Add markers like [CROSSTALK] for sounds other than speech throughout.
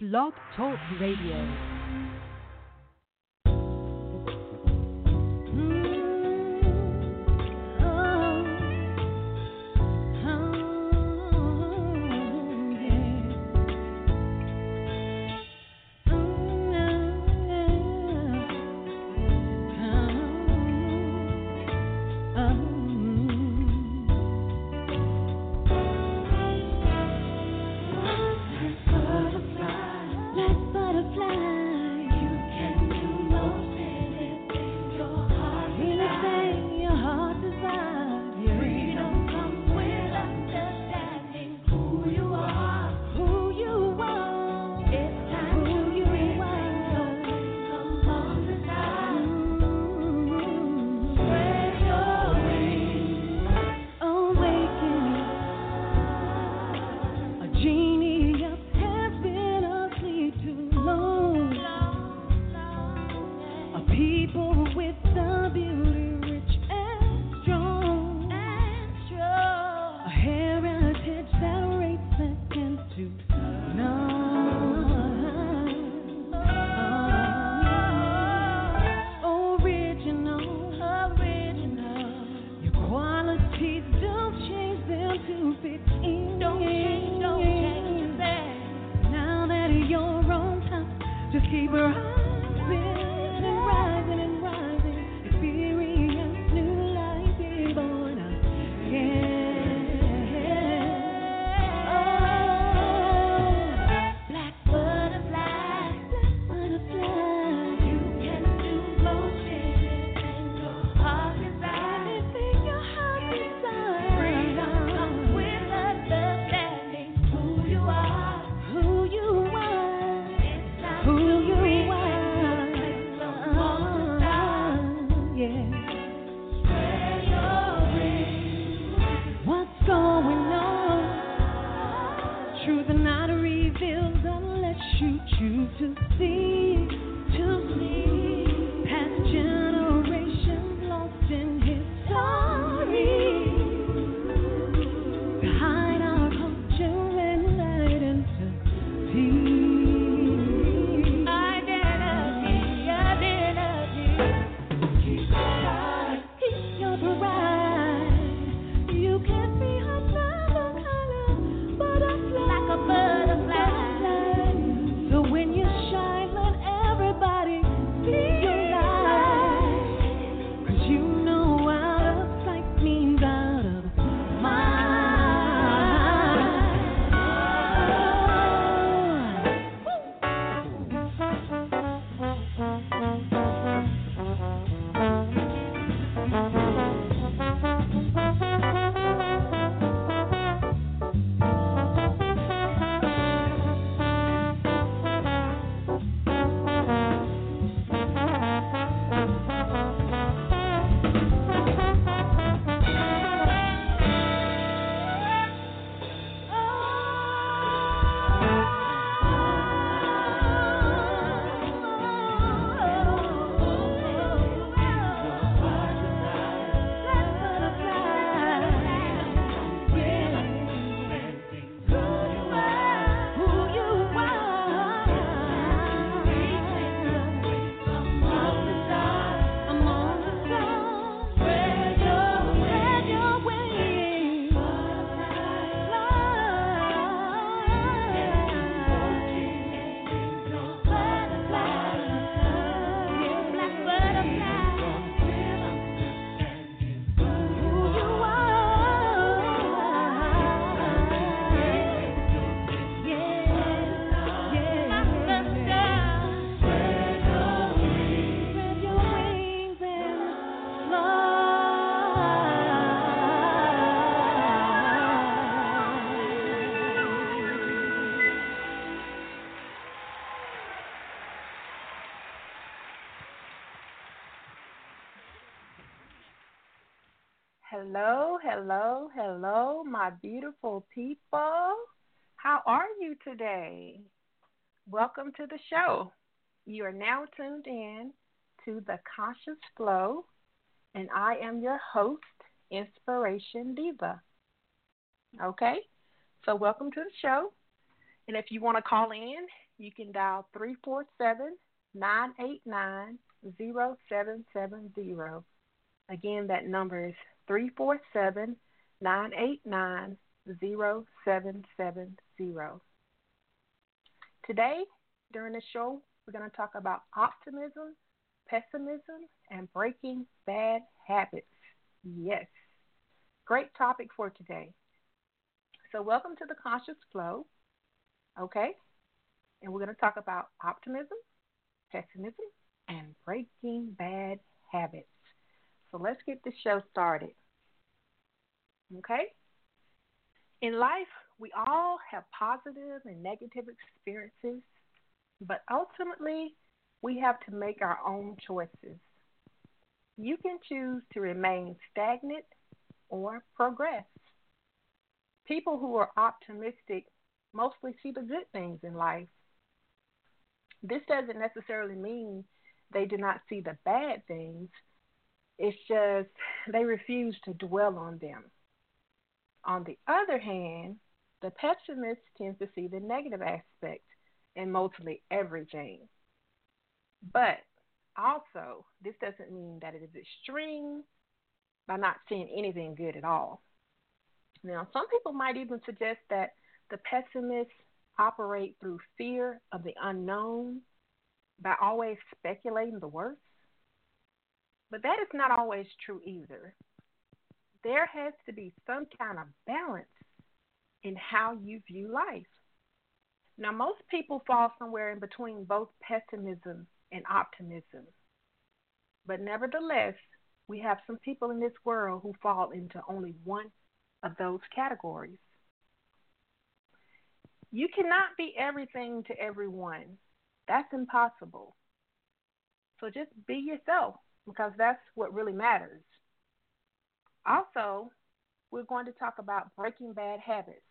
Blog Talk Radio. Hello, hello, hello, my beautiful people. How are you today? Welcome to the show. You are now tuned in to the Conscious Flow, and I am your host, Inspiration Diva. Okay, so welcome to the show. And if you want to call in, you can dial 347 989 0770. Again, that number is 347 989 0770. Today, during the show, we're going to talk about optimism, pessimism, and breaking bad habits. Yes, great topic for today. So, welcome to the Conscious Flow. Okay, and we're going to talk about optimism, pessimism, and breaking bad habits. So let's get the show started. Okay? In life, we all have positive and negative experiences, but ultimately, we have to make our own choices. You can choose to remain stagnant or progress. People who are optimistic mostly see the good things in life. This doesn't necessarily mean they do not see the bad things, it's just they refuse to dwell on them. On the other hand, the pessimist tends to see the negative aspect in mostly everything. But also, this doesn't mean that it is extreme by not seeing anything good at all. Now, some people might even suggest that the pessimists operate through fear of the unknown by always speculating the worst. But that is not always true either. There has to be some kind of balance in how you view life. Now, most people fall somewhere in between both pessimism and optimism. But nevertheless, we have some people in this world who fall into only one of those categories. You cannot be everything to everyone. That's impossible. So just be yourself because that's what really matters. Also, we're going to talk about breaking bad habits.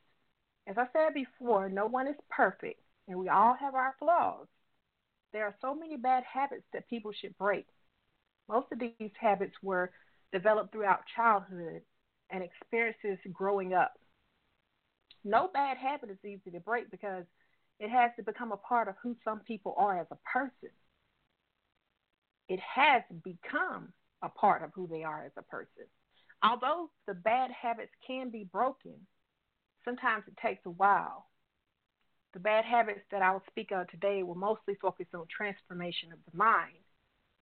As I said before, no one is perfect and we all have our flaws. There are so many bad habits that people should break. Most of these habits were developed throughout childhood and experiences growing up. No bad habit is easy to break because it has to become a part of who some people are as a person it has become a part of who they are as a person. Although the bad habits can be broken, sometimes it takes a while. The bad habits that I will speak of today will mostly focus on transformation of the mind.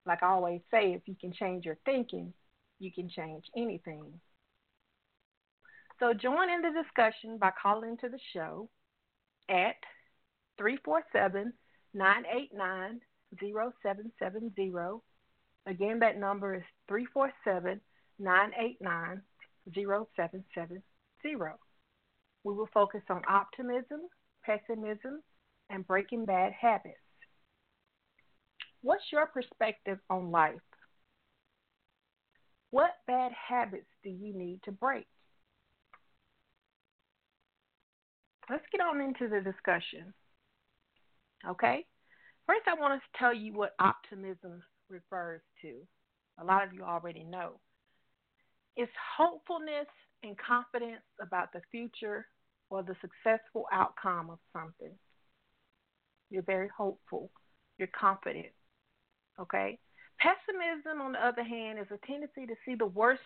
Like I always say, if you can change your thinking, you can change anything. So join in the discussion by calling to the show at 347 989 0770. Again, that number is 347 989 0770. We will focus on optimism, pessimism, and breaking bad habits. What's your perspective on life? What bad habits do you need to break? Let's get on into the discussion. Okay? First, I want to tell you what optimism refers to. A lot of you already know. It's hopefulness and confidence about the future or the successful outcome of something. You're very hopeful. You're confident. Okay? Pessimism, on the other hand, is a tendency to see the worst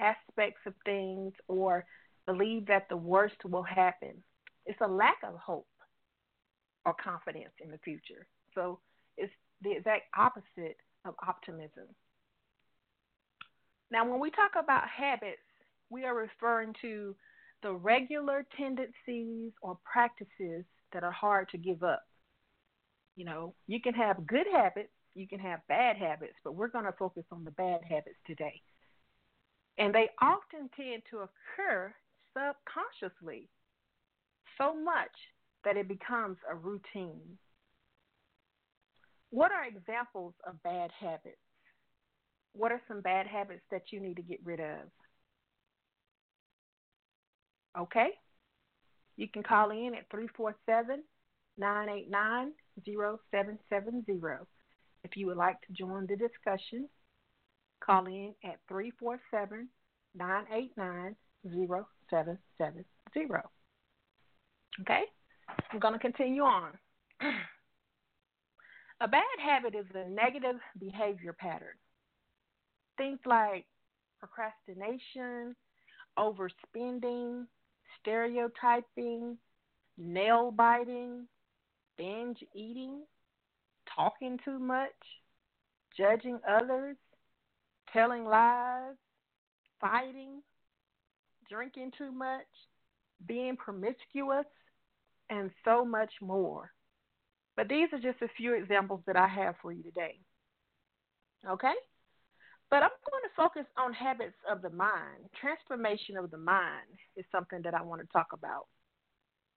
aspects of things or believe that the worst will happen. It's a lack of hope or confidence in the future. So it's the exact opposite of optimism. Now, when we talk about habits, we are referring to the regular tendencies or practices that are hard to give up. You know, you can have good habits, you can have bad habits, but we're going to focus on the bad habits today. And they often tend to occur subconsciously so much that it becomes a routine. What are examples of bad habits? What are some bad habits that you need to get rid of? Okay? You can call in at 347 989 0770. If you would like to join the discussion, call in at 347 989 0770. Okay? I'm going to continue on. [CLEARS THROAT] a bad habit is a negative behavior pattern. Things like procrastination, overspending, stereotyping, nail biting, binge eating, talking too much, judging others, telling lies, fighting, drinking too much, being promiscuous, and so much more. But these are just a few examples that I have for you today. Okay? But I'm going to focus on habits of the mind. Transformation of the mind is something that I want to talk about.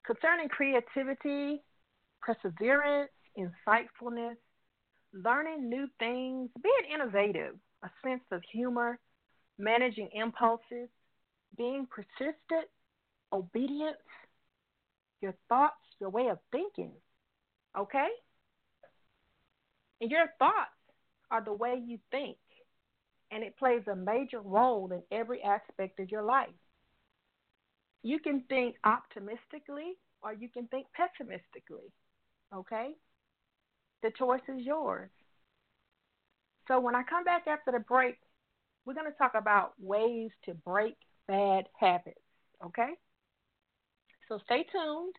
Concerning creativity, perseverance, insightfulness, learning new things, being innovative, a sense of humor, managing impulses, being persistent, obedience, your thoughts, your way of thinking. Okay? And your thoughts are the way you think, and it plays a major role in every aspect of your life. You can think optimistically or you can think pessimistically. Okay? The choice is yours. So when I come back after the break, we're going to talk about ways to break bad habits. Okay? So stay tuned.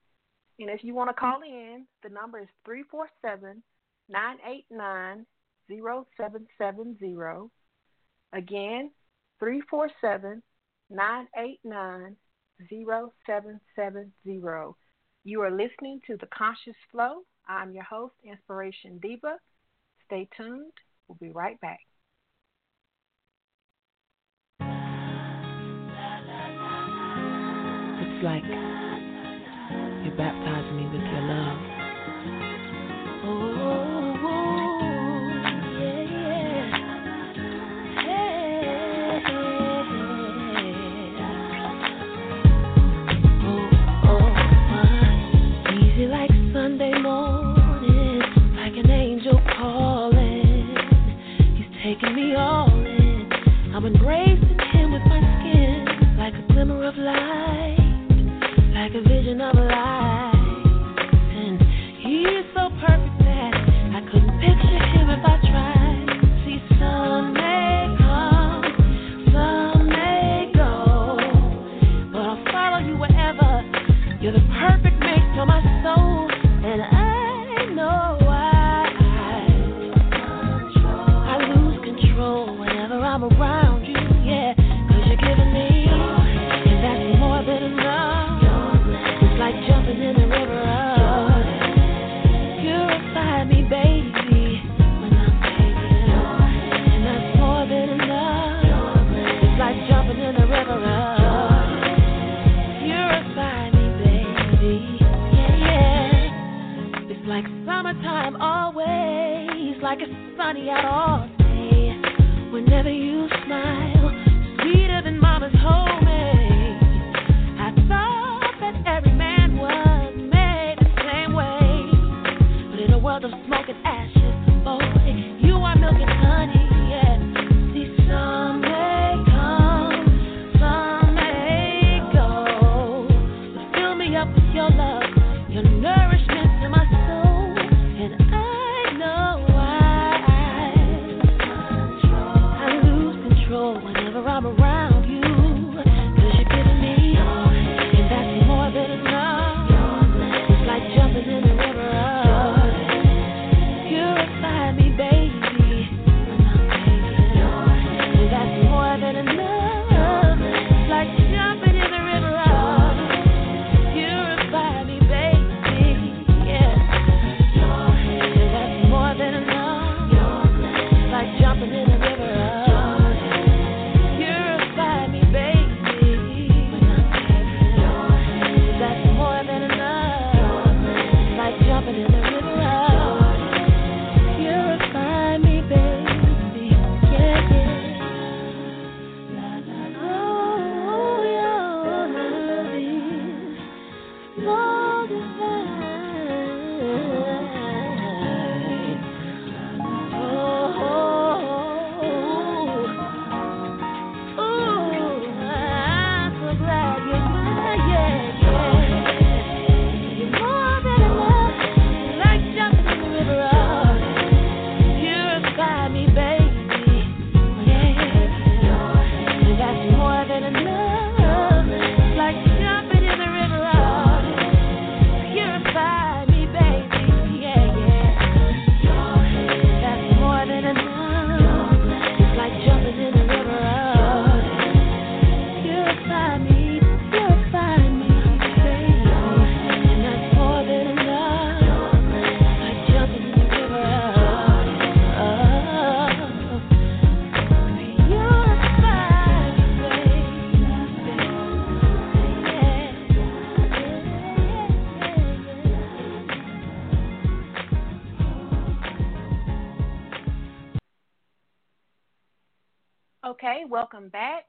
And if you want to call in, the number is 347 989 0770. Again, 347 989 0770. You are listening to The Conscious Flow. I'm your host, Inspiration Diva. Stay tuned. We'll be right back. It's like you baptize me with your love.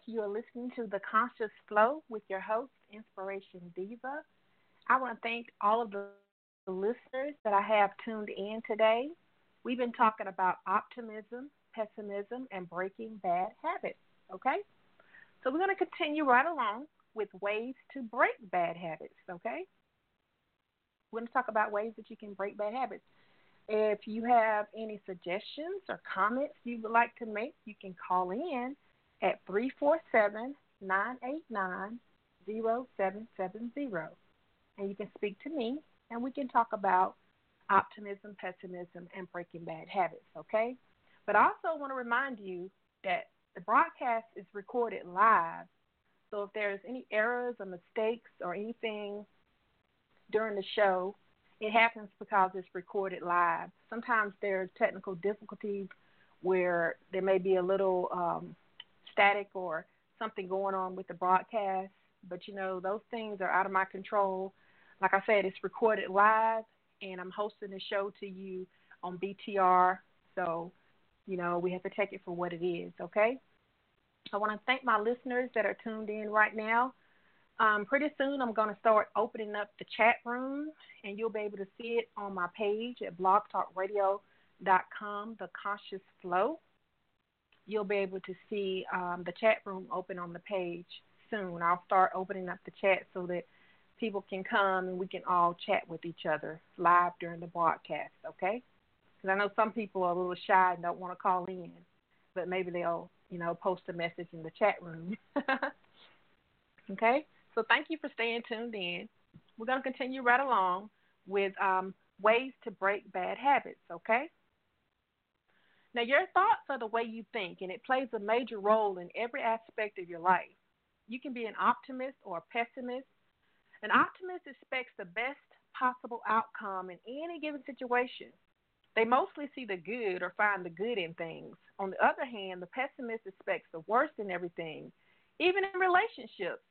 You are listening to The Conscious Flow with your host, Inspiration Diva. I want to thank all of the listeners that I have tuned in today. We've been talking about optimism, pessimism, and breaking bad habits. Okay? So we're going to continue right along with ways to break bad habits. Okay? We're going to talk about ways that you can break bad habits. If you have any suggestions or comments you would like to make, you can call in at 347 989 0770. And you can speak to me and we can talk about optimism, pessimism, and breaking bad habits, okay? But I also want to remind you that the broadcast is recorded live. So if there's any errors or mistakes or anything during the show, it happens because it's recorded live. Sometimes there are technical difficulties where there may be a little um, static or something going on with the broadcast, but you know, those things are out of my control. Like I said, it's recorded live, and I'm hosting the show to you on BTR. So, you know, we have to take it for what it is, okay? I want to thank my listeners that are tuned in right now. Um, pretty soon, I'm going to start opening up the chat room, and you'll be able to see it on my page at blogtalkradio.com, The Conscious Flow. You'll be able to see um, the chat room open on the page soon. I'll start opening up the chat so that people can come and we can all chat with each other live during the broadcast, okay? Because I know some people are a little shy and don't want to call in, but maybe they'll, you know, post a message in the chat room. [LAUGHS] okay? So thank you for staying tuned in. We're going to continue right along with um, ways to break bad habits, okay? Now, your thoughts are the way you think, and it plays a major role in every aspect of your life. You can be an optimist or a pessimist. An optimist expects the best possible outcome in any given situation. They mostly see the good or find the good in things. On the other hand, the pessimist expects the worst in everything, even in relationships.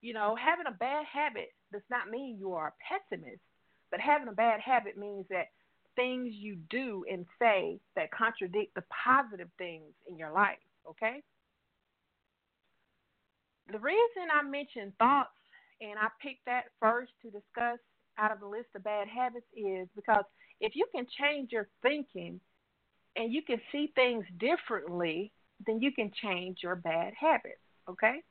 You know, having a bad habit does not mean you are a pessimist, but having a bad habit means that things you do and say that contradict the positive things in your life, okay? The reason I mentioned thoughts and I picked that first to discuss out of the list of bad habits is because if you can change your thinking and you can see things differently, then you can change your bad habits, okay?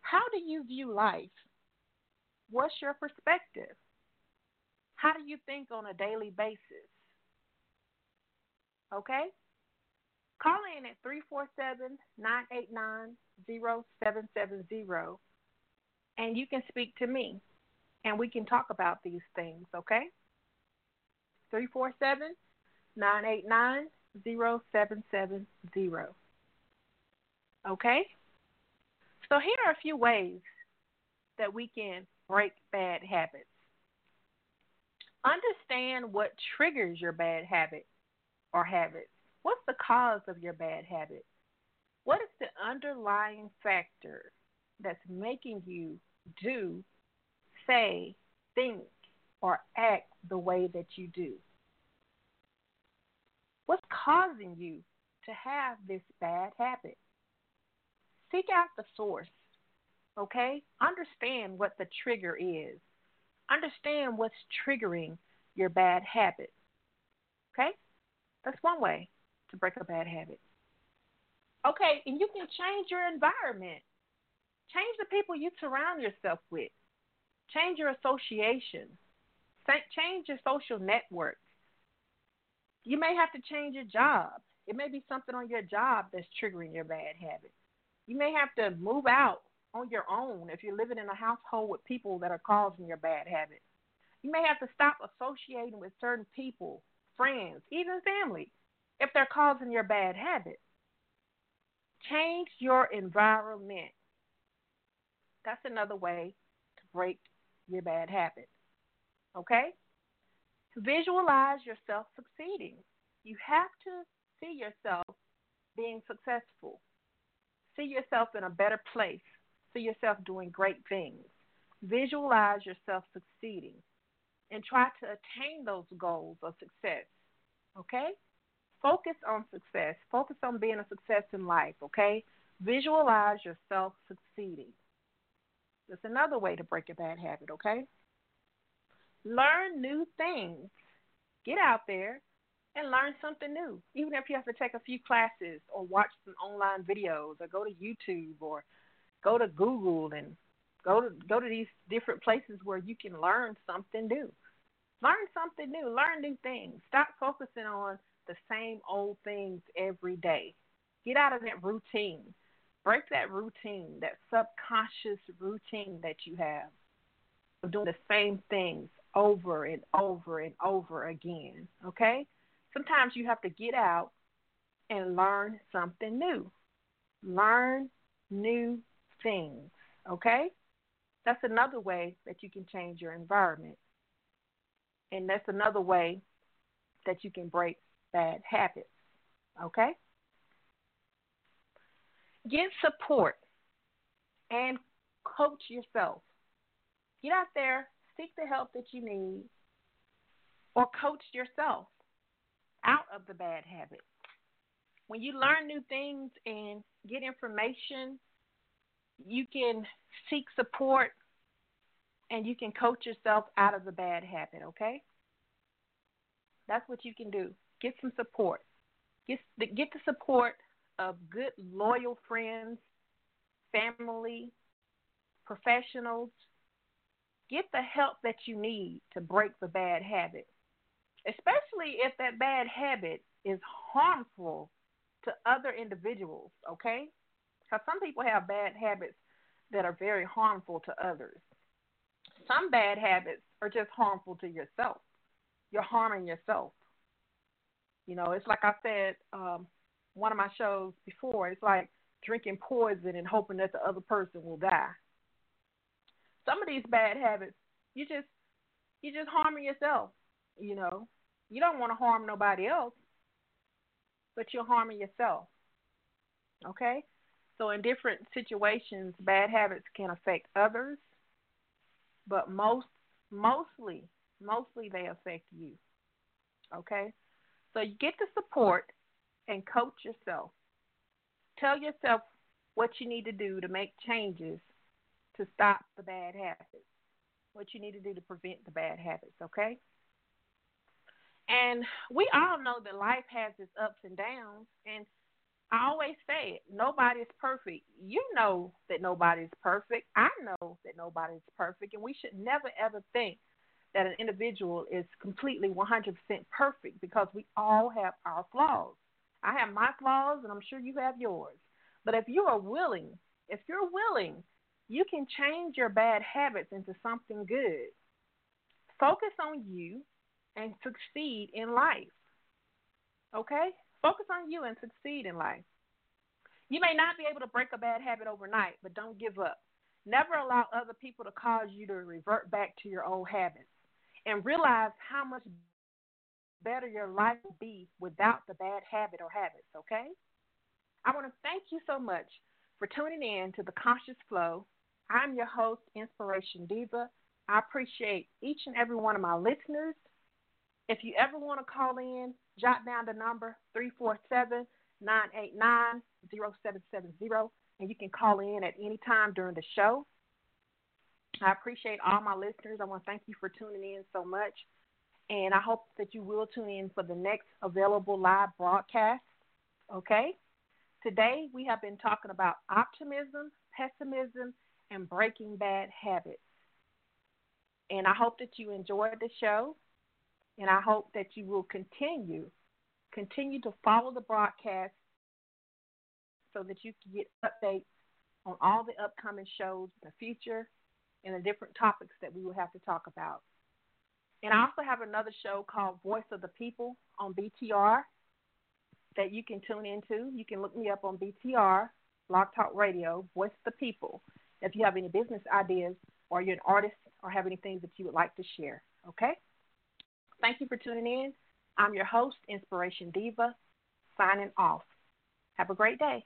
How do you view life? What's your perspective? How do you think on a daily basis? Okay? Call in at 347 989 0770 and you can speak to me and we can talk about these things, okay? 347 989 0770. Okay? So, here are a few ways that we can break bad habits. Understand what triggers your bad habit or habits. What's the cause of your bad habit? What is the underlying factor that's making you do, say, think, or act the way that you do? What's causing you to have this bad habit? seek out the source, okay? Understand what the trigger is. Understand what's triggering your bad habit, okay? That's one way to break a bad habit. Okay, and you can change your environment. Change the people you surround yourself with. Change your association. Change your social networks. You may have to change your job. It may be something on your job that's triggering your bad habit. You may have to move out on your own if you're living in a household with people that are causing your bad habits. You may have to stop associating with certain people, friends, even family, if they're causing your bad habits. Change your environment. That's another way to break your bad habit. Okay? Visualize yourself succeeding. You have to see yourself being successful. See yourself in a better place. See yourself doing great things. Visualize yourself succeeding and try to attain those goals of success. Okay? Focus on success. Focus on being a success in life, okay? Visualize yourself succeeding. That's another way to break a bad habit, okay? Learn new things. Get out there and learn something new. Even if you have to take a few classes or watch some online videos or go to YouTube or go to Google and go to go to these different places where you can learn something new. Learn something new, learn new things. Stop focusing on the same old things every day. Get out of that routine. Break that routine, that subconscious routine that you have of doing the same things over and over and over again. Okay? Sometimes you have to get out and learn something new. Learn new things. Okay? That's another way that you can change your environment. And that's another way that you can break bad habits. Okay? Get support and coach yourself. Get out there, seek the help that you need, or coach yourself out of the bad habit. When you learn new things and get information, you can seek support and you can coach yourself out of the bad habit, okay? That's what you can do. Get some support. Get the, get the support of good, loyal friends, family, professionals. Get the help that you need to break the bad habit, especially if that bad habit is harmful to other individuals, okay? Because some people have bad habits that are very harmful to others. Some bad habits are just harmful to yourself. You're harming yourself. You know, it's like I said, um, one of my shows before, it's like drinking poison and hoping that the other person will die. Some of these bad habits, you just you just harming yourself, you know. You don't want to harm nobody else, but you're harming yourself. Okay? So in different situations, bad habits can affect others, but most mostly mostly they affect you. Okay? So you get the support and coach yourself. Tell yourself what you need to do to make changes to stop the bad habits. What you need to do to prevent the bad habits, okay? And we all know that life has its ups and downs and I always say it, nobody's perfect. You know that nobody's perfect. I know that nobody's perfect and we should never ever think that an individual is completely 100% perfect because we all have our flaws. I have my flaws, and I'm sure you have yours. But if you are willing, if you're willing, you can change your bad habits into something good. Focus on you and succeed in life. Okay? Focus on you and succeed in life. You may not be able to break a bad habit overnight, but don't give up. Never allow other people to cause you to revert back to your old habits. And realize how much better your life will be without the bad habit or habits, okay? I want to thank you so much for tuning in to the Conscious Flow. I'm your host, Inspiration Diva. I appreciate each and every one of my listeners. If you ever want to call in, jot down the number 347 989 0770, and you can call in at any time during the show. I appreciate all my listeners. I want to thank you for tuning in so much. And I hope that you will tune in for the next available live broadcast. Okay? Today we have been talking about optimism, pessimism, and breaking bad habits. And I hope that you enjoyed the show. And I hope that you will continue continue to follow the broadcast so that you can get updates on all the upcoming shows in the future and the different topics that we will have to talk about. And I also have another show called Voice of the People on BTR that you can tune into. You can look me up on BTR, Blog Talk Radio, Voice of the People, if you have any business ideas or you're an artist or have any things that you would like to share. Okay? Thank you for tuning in. I'm your host, Inspiration Diva, signing off. Have a great day.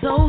so